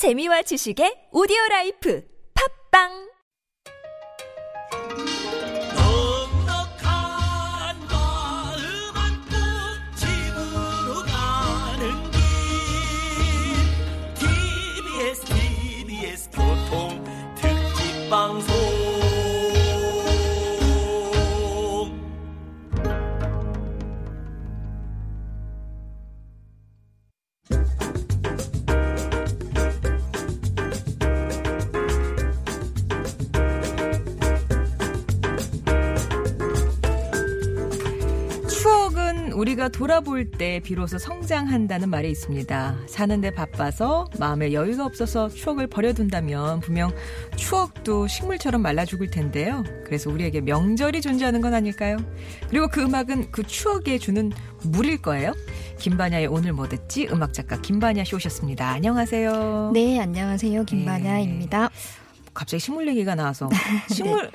재미와 지식의 오디오 라이프. 팝빵 우리가 돌아볼 때 비로소 성장한다는 말이 있습니다. 사는데 바빠서 마음에 여유가 없어서 추억을 버려둔다면 분명 추억도 식물처럼 말라 죽을 텐데요. 그래서 우리에게 명절이 존재하는 건 아닐까요? 그리고 그 음악은 그 추억에 주는 물일 거예요. 김반야의 오늘 뭐 듣지? 음악작가 김반야 씨 오셨습니다. 안녕하세요. 네, 안녕하세요. 김반야입니다. 갑자기 식물 얘기가 나와서 식물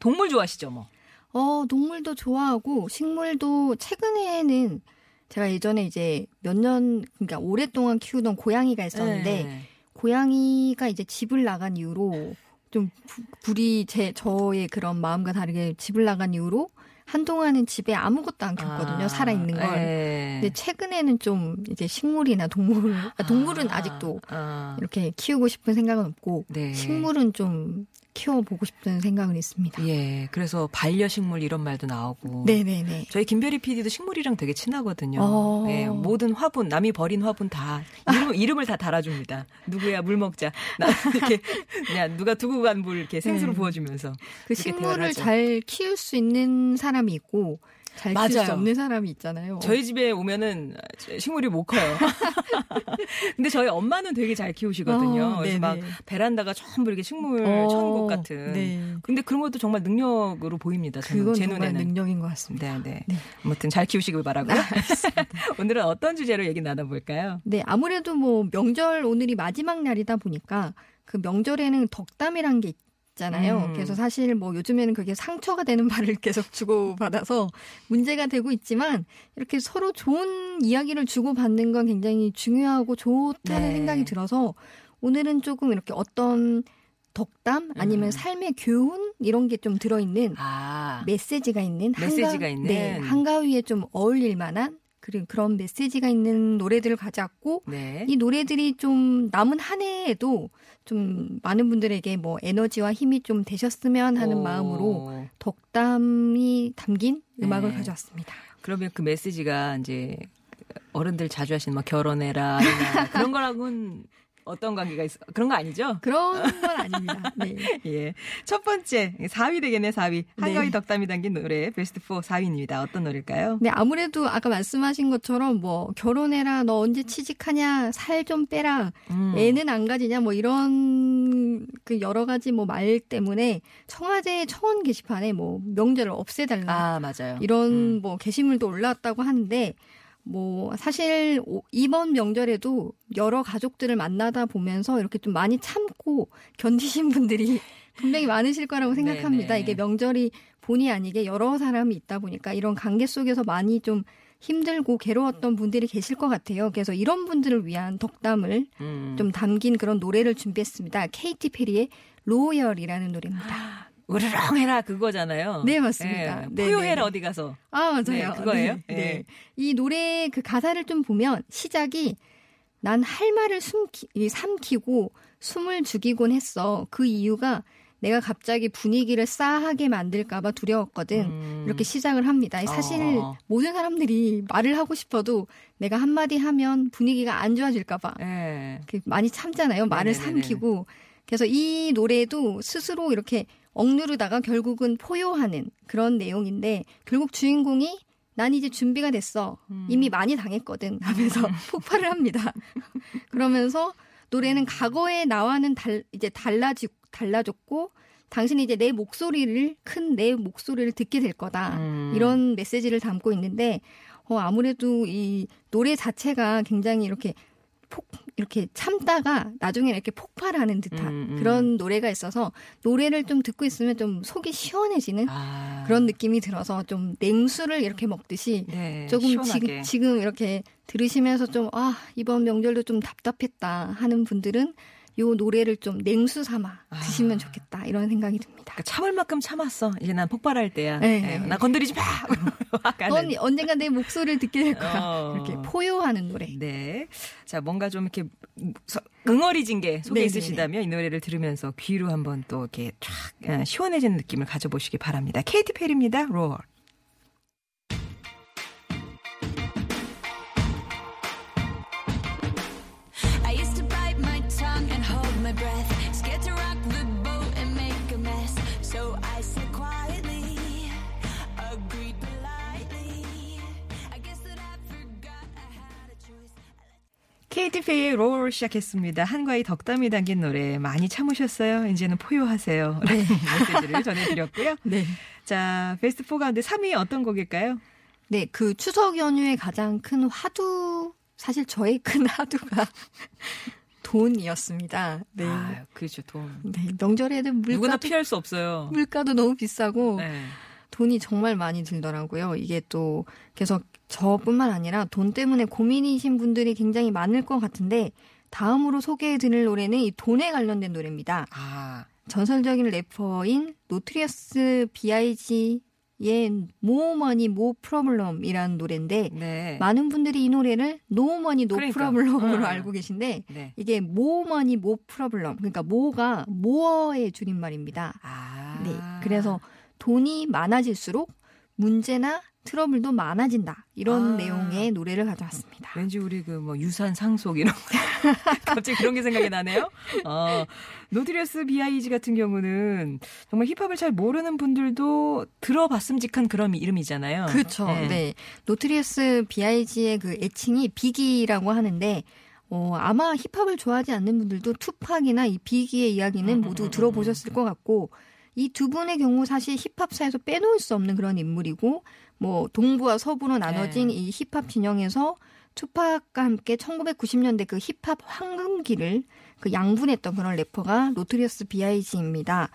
동물 좋아하시죠, 뭐? 어, 동물도 좋아하고 식물도 최근에는 제가 예전에 이제 몇 년, 그러니까 오랫동안 키우던 고양이가 있었는데 네. 고양이가 이제 집을 나간 이후로 좀 부- 불이 제 저의 그런 마음과 다르게 집을 나간 이후로 한동안은 집에 아무것도 안 키웠거든요. 아, 살아 있는 걸. 네. 근데 최근에는 좀 이제 식물이나 동물, 아, 동물은 아, 아직도 아. 이렇게 키우고 싶은 생각은 없고 네. 식물은 좀 키워보고 싶은 생각은 있습니다. 예, 그래서 반려식물 이런 말도 나오고. 네네네. 저희 김별이 PD도 식물이랑 되게 친하거든요. 어. 예, 모든 화분, 남이 버린 화분 다 이름, 이름을 다 달아줍니다. 누구야 물 먹자. 나 이렇게 그냥 누가 두고 간 물 이렇게 생수로 네. 부어주면서 그 식물을. 잘 키울 수 있는 사람이 있고 잘 키울 수 맞아요. 없는 사람이 있잖아요. 저희 집에 오면은 식물이 못 커요. 근데 저희 엄마는 되게 잘 키우시거든요. 어, 그래서. 막 베란다가 전부 이렇게 식물 어, 천국 같은. 네. 근데 그런 것도 정말 능력으로 보입니다. 저는, 그건 제 정말 눈에는. 능력인 것 같습니다. 네, 네. 네. 아무튼 잘 키우시길 바라고요. 오늘은 어떤 주제로 얘기 나눠볼까요? 네, 아무래도 뭐 명절 오늘이 마지막 날이다 보니까 그 명절에는 덕담이란 게 있잖아요. 음. 그래서 사실 뭐 요즘에는 그게 상처가 되는 말을 계속 주고받아서 문제가 되고 있지만 이렇게 서로 좋은 이야기를 주고받는 건 굉장히 중요하고 좋다는 네. 생각이 들어서 오늘은 조금 이렇게 어떤 덕담 아니면 음. 삶의 교훈 이런 게 좀 들어있는 아, 메시지가 있는 메시지가 한가, 있는. 네, 한가위에 좀 어울릴 만한 그런 그런 메시지가 있는 노래들을 가져왔고 네. 이 노래들이 좀 남은 한 해에도 좀 많은 분들에게 뭐 에너지와 힘이 좀 되셨으면 하는 오. 마음으로 덕담이 담긴 음악을 네. 가져왔습니다. 그러면 그 메시지가 이제 어른들 자주 하시는 뭐 결혼해라 그런 거랑은 어떤 관계가 있어? 그런 거 아니죠? 그런 건 아닙니다. 네. 예. 첫 번째 4위 되겠네 4위. 한가위 네. 덕담이 담긴 노래 베스트 4 4위입니다. 어떤 노래일까요? 네, 아무래도 아까 말씀하신 것처럼 뭐 결혼해라, 너 언제 취직하냐, 살 좀 빼라, 음. 애는 안 가지냐, 뭐 이런 그 여러 가지 뭐 말 때문에 청와대 청원 게시판에 뭐 명절을 없애달라 아 맞아요. 이런 음. 뭐 게시물도 올라왔다고 하는데 뭐 사실 오- 이번 명절에도 여러 가족들을 만나다 보면서 이렇게 좀 많이 참고 견디신 분들이 분명히 많으실 거라고 생각합니다. 네네. 이게 명절이 본의 아니게 여러 사람이 있다 보니까 이런 관계 속에서 많이 좀 힘들고 괴로웠던 분들이 계실 것 같아요. 그래서 이런 분들을 위한 덕담을 음. 좀 담긴 그런 노래를 준비했습니다. 케이티 페리의 로열이라는 노래입니다. 으르렁해라 그거잖아요. 네, 맞습니다. 예. 네, 포효해라 네. 어디 가서. 아, 맞아요. 네, 그거예요? 네, 예. 네. 이 노래 그 가사를 좀 보면 시작이 난 할 말을 숨기, 이 삼키고 숨을 죽이곤 했어. 그 이유가 내가 갑자기 분위기를 싸하게 만들까봐 두려웠거든. 음. 이렇게 시작을 합니다. 사실 어. 모든 사람들이 말을 하고 싶어도 내가 한마디 하면 분위기가 안 좋아질까봐 예. 그 많이 참잖아요. 말을 네네네네. 삼키고. 그래서 이 노래도 스스로 이렇게 억누르다가 결국은 포효하는 그런 내용인데 결국 주인공이 난 이제 준비가 됐어. 음. 이미 많이 당했거든. 하면서 폭발을 합니다. 그러면서 노래는 과거의 나와는 달, 이제 달라지, 달라졌고 당신이 이제 내 목소리를 큰 내 목소리를 듣게 될 거다. 음. 이런 메시지를 담고 있는데 어, 아무래도 이 노래 자체가 굉장히 이렇게 폭 이렇게 참다가 나중에 이렇게 폭발하는 듯한 음, 음. 그런 노래가 있어서 노래를 좀 듣고 있으면 좀 속이 시원해지는 아. 그런 느낌이 들어서 좀 냉수를 이렇게 먹듯이 네, 조금. 지금, 지금 이렇게 들으시면서 좀, 아, 이번 명절도 좀 답답했다 하는 분들은 요 노래를 좀 냉수 삼아 아. 드시면 좋겠다. 이런 생각이 듭니다. 그러니까 참을 만큼 참았어. 이제 난 폭발할 때야. 네. 에, 나 건드리지 마. 넌 언젠가 내 목소리를 듣게 될 거야. 어. 이렇게 포효하는 노래. 네. 자, 뭔가 좀 이렇게 서- 응어리진 게 속에 네네네. 있으시다면 이 노래를 들으면서 귀로 한번 또 이렇게 쫙 어, 시원해지는 느낌을 가져보시기 바랍니다. 케이티 페리입니다. 로 케이티 페이의 로어를 시작했습니다. 한과의 덕담이 담긴 노래 많이 참으셨어요. 이제는 포효하세요. 라는 메시지를 전해드렸고요. 네. 자, 베스트 4 가운데 3위 어떤 곡일까요? 네, 그 추석 연휴의 가장 큰 화두, 사실 저의 큰 화두가 돈이었습니다. 네. 아, 그렇죠. 돈. 네, 명절에는 누구나 물가도, 피할 수 없어요. 물가도 너무 비싸고, 네. 돈이 정말 많이 들더라고요. 이게 또 계속 저뿐만 아니라 돈 때문에 고민이신 분들이 굉장히 많을 것 같은데 다음으로 소개해 드릴 노래는 이 돈에 관련된 노래입니다. 아, 전설적인 래퍼인 Notorious B.I.G의 Mo Money Mo Problem이라는 노래인데 네. 많은 분들이 이 노래를 No Money No. Problem으로 음. 알고 계신데 네. 이게 Mo Money Mo Problem 그러니까 mo가 more의 줄임말입니다. 아. 네. 그래서 돈이 많아질수록 문제나 트러블도 많아진다. 이런 아. 내용의 노래를 가져왔습니다. 왠지 우리 그 뭐 유산 상속 이런 거 갑자기 그런 게 생각이 나네요. 어, 노토리어스 B.I.G 같은 경우는 정말 힙합을 잘 모르는 분들도 들어봤음직한 그런 이름이잖아요. 그렇죠. 네. 노토리어스 B.I.G의 그 애칭이 비기라고 하는데 어, 아마 힙합을 좋아하지 않는 분들도 투팍이나 이 비기의 이야기는 모두 들어보셨을 것 같고 이 두 분의 경우 사실 힙합사에서 빼놓을 수 없는 그런 인물이고 뭐 동부와 서부로 나눠진 네. 이 힙합 진영에서 투팍과 함께 1990년대 그 힙합 황금기를 그 양분했던 그런 래퍼가 노토리어스 B.I.G입니다.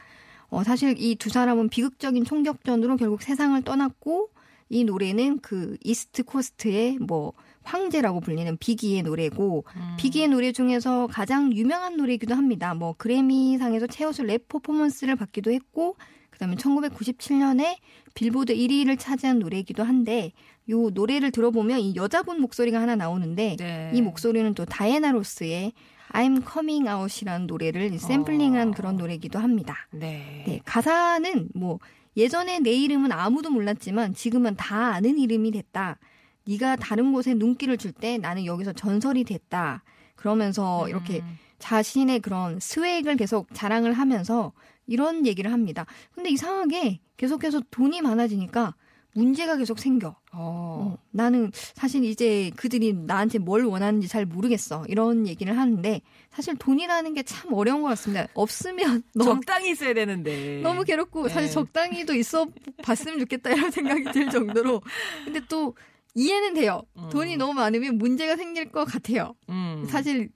어, 사실 이 두 사람은 비극적인 총격전으로 결국 세상을 떠났고 이 노래는 그 East Coast의 뭐 황제라고 불리는 비기의 노래고 비기의 노래 중에서 가장 유명한 노래이기도 합니다. 뭐 그래미상에서 최우수 랩 퍼포먼스를 받기도 했고 그다음에 1997년에 빌보드 1위를 차지한 노래이기도 한데 요 노래를 들어보면 이 여자분 목소리가 하나 나오는데 네. 이 목소리는 또 다이애나 로스의 I'm Coming Out이라는 노래를 샘플링한 그런 노래이기도 합니다. 네. 네, 가사는 뭐 예전에 내 이름은 아무도 몰랐지만 지금은 다 아는 이름이 됐다. 네가 다른 곳에 눈길을 줄 때 나는 여기서 전설이 됐다. 그러면서 이렇게 자신의 그런 스웩을 계속 자랑을 하면서 이런 얘기를 합니다. 근데 이상하게 계속해서 돈이 많아지니까 문제가 계속 생겨. 어. 어, 나는 사실 이제 그들이 나한테 뭘 원하는지 잘 모르겠어. 이런 얘기를 하는데 사실 돈이라는 게 참 어려운 것 같습니다. 없으면 너무 적당히 있어야 되는데. 너무 괴롭고 사실 네. 적당히도 있어 봤으면 좋겠다 이런 생각이 들 정도로 근데 또 이해는 돼요. 돈이 너무 많으면 문제가 생길 것 같아요. 음. 사실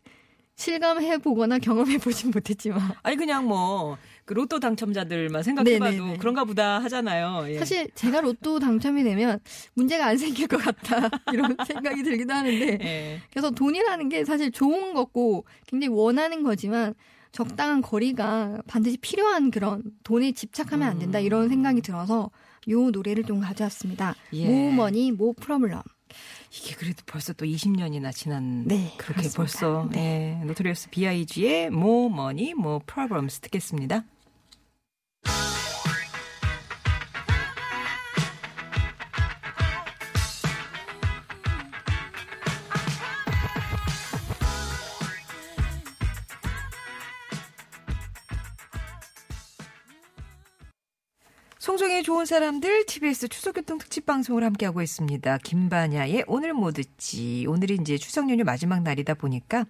실감해 보거나 경험해 보진 못했지만 아니 그냥 뭐 그 로또 당첨자들만 생각해봐도 네네네. 그런가 보다 하잖아요. 예. 사실 제가 로또 당첨이 되면 문제가 안 생길 것 같다 이런 생각이 들기도 하는데 예. 그래서 돈이라는 게 사실 좋은 거고 굉장히 원하는 거지만 적당한 거리가 반드시 필요한 그런 돈에 집착하면 안 된다 이런 생각이 들어서 요 노래를 좀 가져왔습니다. 예. Mo Money Mo Problem. 이게 그래도 벌써 또 20년이나 지난 네, 그렇게 그렇습니다. 벌써 네. 노토리어스 B.I.G의 Mo Money, Mo Problems 듣겠습니다. 송정의 좋은 사람들 TBS 추석교통 특집 방송을 함께하고 있습니다. 김반야의 오늘 뭐 듣지. 오늘이 이제 추석 연휴 마지막 날이다 보니까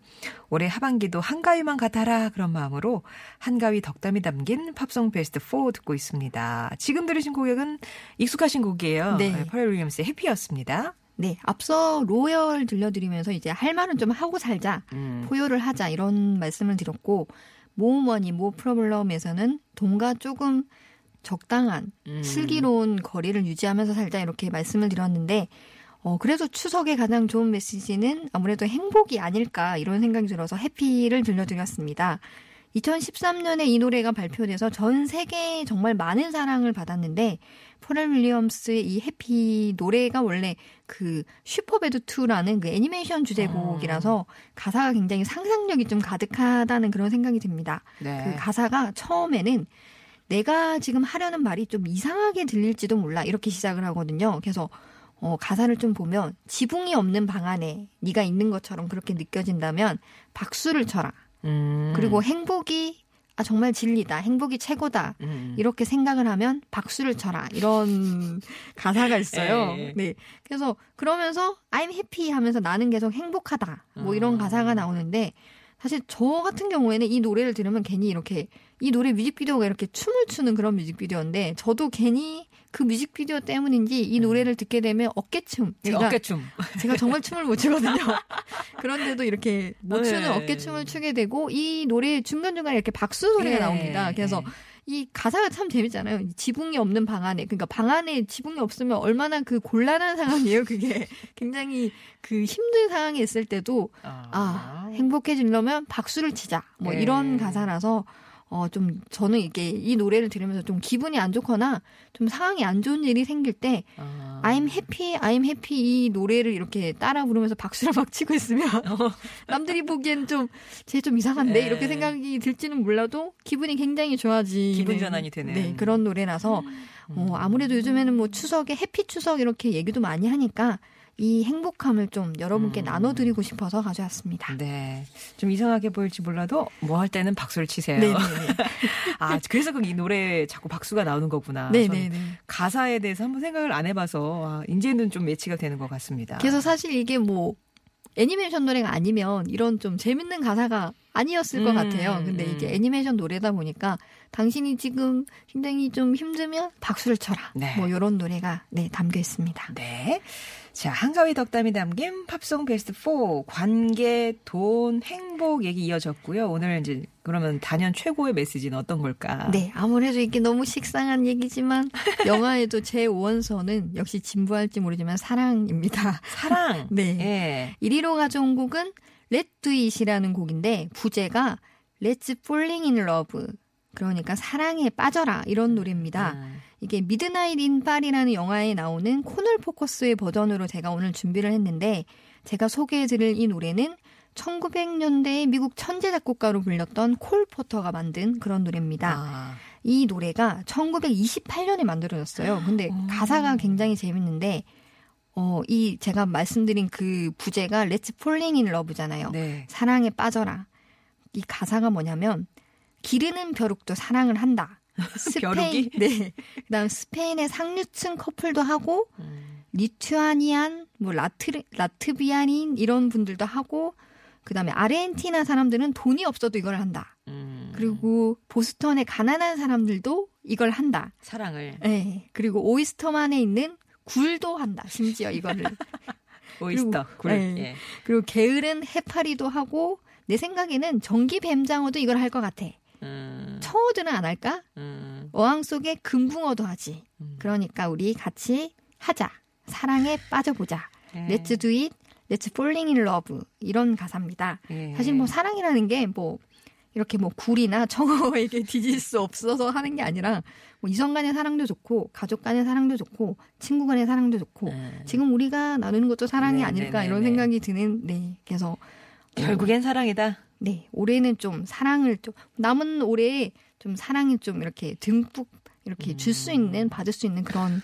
올해 하반기도 한가위만 같아라 그런 마음으로 한가위 덕담이 담긴 팝송 베스트 4 듣고 있습니다. 지금 들으신 곡은 익숙하신 곡이에요. 네. 퍼렐 윌리엄스의 해피였습니다. 네, 앞서 로열 들려드리면서 이제 할 말은 좀 하고 살자, 음. 포효를 하자 이런 말씀을 드렸고 More Money Mo Problem에서는 돈과 조금 적당한 음. 슬기로운 거리를 유지하면서 살자 이렇게 말씀을 드렸는데 어 그래서 추석에 가장 좋은 메시지는 아무래도 행복이 아닐까 이런 생각이 들어서 Happy를 들려드렸습니다. 2013년에 이 노래가 발표돼서 전 세계에 정말 많은 사랑을 받았는데 퍼렐 윌리엄스의 이 Happy 노래가 원래 그 슈퍼배드 2라는 그 애니메이션 주제곡이라서 가사가 굉장히 상상력이 좀 가득하다는 그런 생각이 듭니다. 네. 그 가사가 처음에는 내가 지금 하려는 말이 좀 이상하게 들릴지도 몰라 이렇게 시작을 하거든요. 그래서 어, 가사를 좀 보면 지붕이 없는 방 안에 네가 있는 것처럼 그렇게 느껴진다면 박수를 쳐라. 음. 그리고 행복이 아 정말 진리다. 행복이 최고다. 음. 이렇게 생각을 하면 박수를 쳐라. 이런 가사가 있어요. 예. 네. 그래서 그러면서 I'm happy 하면서 나는 계속 행복하다. 뭐 이런 음. 가사가 나오는데 사실 저 같은 경우에는 이 노래를 들으면 괜히 이렇게 이 노래 뮤직비디오가 이렇게 춤을 추는 그런 뮤직비디오인데 저도 괜히 그 뮤직비디오 때문인지 이 노래를 듣게 되면 어깨춤. 제가 음. 어깨춤. 제가 정말 춤을 못 추거든요. 그런데도 이렇게 못 추는 네. 어깨춤을 추게 되고 이 노래 중간 중간에 이렇게 박수 소리가 예. 나옵니다. 그래서 이 가사가 참 재밌잖아요. 이 지붕이 없는 방 안에 그러니까 방 안에 지붕이 없으면 얼마나 그 곤란한 상황이에요. 그게 굉장히 그 힘든 상황에 있을 때도 아 행복해지려면 박수를 치자 뭐 네. 이런 가사라서 어 좀 저는 이게 이 노래를 들으면서 좀 기분이 안 좋거나 좀 상황이 안 좋은 일이 생길 때 아. I'm happy, I'm happy 이 노래를 이렇게 따라 부르면서 박수를 막 치고 있으면 남들이 보기엔 좀 쟤 좀 이상한데 네. 이렇게 생각이 들지는 몰라도 기분이 굉장히 좋아지는 기분 전환이 되는. 네, 그런 노래라서 어, 아무래도 요즘에는 뭐 추석에 해피 추석 이렇게 얘기도 많이 하니까 이 행복함을 좀 여러분께 음. 나눠드리고 싶어서 가져왔습니다. 네. 좀 이상하게 보일지 몰라도 뭐 할 때는 박수를 치세요. 네네네. 아, 그래서 그 이 노래에 자꾸 박수가 나오는 거구나. 저는 네네네. 가사에 대해서 한번 생각을 안 해봐서 아, 이제는 좀 매치가 되는 것 같습니다. 그래서 사실 이게 뭐 애니메이션 노래가 아니면 이런 좀 재밌는 가사가 아니었을 것 음, 같아요. 근데 음. 이게 애니메이션 노래다 보니까 당신이 지금 굉장히 좀 힘들면 박수를 쳐라. 네. 뭐 이런 노래가 네 담겨 있습니다. 네. 자, 한가위 덕담이 담긴 팝송 베스트 4 관계, 돈, 행복 얘기 이어졌고요. 오늘 이제 그러면 단연 최고의 메시지는 어떤 걸까? 네, 아무래도 이게 너무 식상한 얘기지만 영화에도 제 5원서는 역시 진부할지 모르지만 사랑입니다. 사랑. 네. 예. 1위로 가져온 곡은 Let's Do It이라는 곡인데 부제가 Let's Falling in Love 그러니까 사랑에 빠져라 이런 노래입니다. 음. 이게 Midnight in 파리라는 영화에 나오는 코널 폭스의 버전으로 제가 오늘 준비를 했는데 제가 소개해드릴 이 노래는 1900년대에 미국 천재 작곡가로 불렸던 콜 포터가 만든 그런 노래입니다. 아. 이 노래가 1928년에 만들어졌어요. 근데 음. 가사가 굉장히 재밌는데 어, 이 제가 말씀드린 그 부제가 Let's Falling in Love잖아요. 네. 사랑에 빠져라. 이 가사가 뭐냐면 기르는 벼룩도 사랑을 한다. 벼룩이? 네. 그다음 스페인의 상류층 커플도 하고 음. 리투아니안, 뭐 라트 라트비아닌 이런 분들도 하고 그다음에 아르헨티나 사람들은 돈이 없어도 이걸 한다. 음. 그리고 보스턴의 가난한 사람들도 이걸 한다. 사랑을 네. 그리고 오이스터만에 있는 굴도 한다. 심지어 이거를. 오이스터 굴. 네. 예. 그리고 게으른 해파리도 하고 내 생각에는 전기 뱀장어도 이걸 할 것 같아. 음. 청어들은 안 할까? 음. 어항 속에 금붕어도 하지. 음. 그러니까 우리 같이 하자. 사랑에 빠져보자. 예. Let's do it. Let's falling in love. 이런 가사입니다. 예. 사실 뭐 사랑이라는 게 뭐 이렇게 뭐 굴이나 청어에게 뒤질 수 없어서 하는 게 아니라 뭐 이성 간의 사랑도 좋고 가족 간의 사랑도 좋고 친구 간의 사랑도 좋고 음. 지금 우리가 나누는 것도 사랑이 네, 아닐까 네, 이런 네, 네. 생각이 드는 네 그래서 결국엔 사랑이다. 네 올해는 좀 사랑을 좀 남은 올해에 좀 사랑이 좀 이렇게 듬뿍 이렇게 줄수 있는 받을 수 있는 그런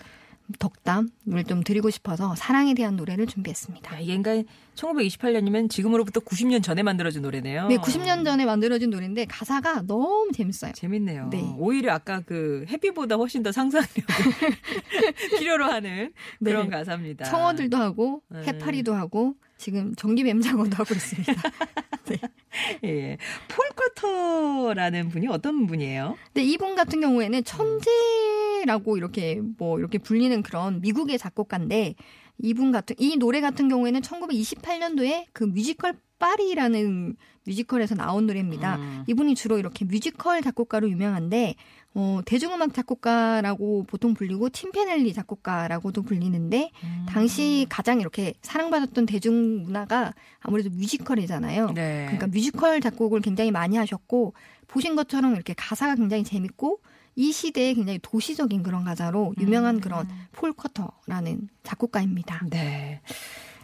덕담을 좀 드리고 싶어서 사랑에 대한 노래를 준비했습니다. 야, 이게 그러니까 1928년이면 지금으로부터 90년 전에 만들어진 노래네요. 네, 90년 전에 만들어진 노래인데 가사가 너무 재밌어요. 재밌네요. 네. 오히려 아까 그 Happy보다 훨씬 더 상상력을 필요로 하는 그런 네. 가사입니다. 청어들도 하고 네. 해파리도 하고 지금 전기 뱀장어도 하고 있습니다. 예. 콜 포터라는 분이 어떤 분이에요? 근데 이분 같은 경우에는 천재라고 이렇게 뭐 이렇게 불리는 그런 미국의 작곡가인데 이분 같은 이 노래 같은 경우에는 1928년도에 그 뮤지컬 파리라는 뮤지컬에서 나온 노래입니다. 음. 이분이 주로 이렇게 뮤지컬 작곡가로 유명한데 어, 대중음악 작곡가라고 보통 불리고 Tin Pan Alley 작곡가라고도 불리는데 음. 당시 가장 이렇게 사랑받았던 대중문화가 아무래도 뮤지컬이잖아요. 네. 그러니까 뮤지컬 작곡을 굉장히 많이 하셨고 보신 것처럼 이렇게 가사가 굉장히 재밌고 이 시대에 굉장히 도시적인 그런 가사로 유명한 그런 콜 포터라는 작곡가입니다. 네.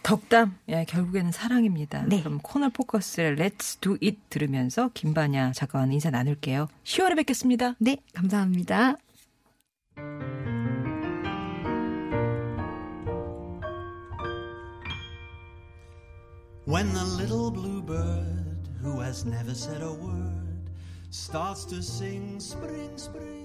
덕담, 예, 결국에는 사랑입니다. 네. 그럼 코너 포커스의 Let's Do It 들으면서 김반야 작가와는 인사 나눌게요. 10월에 뵙겠습니다. 네, 감사합니다. When the little bluebird, who has never said a word, starts to sing spring, spring,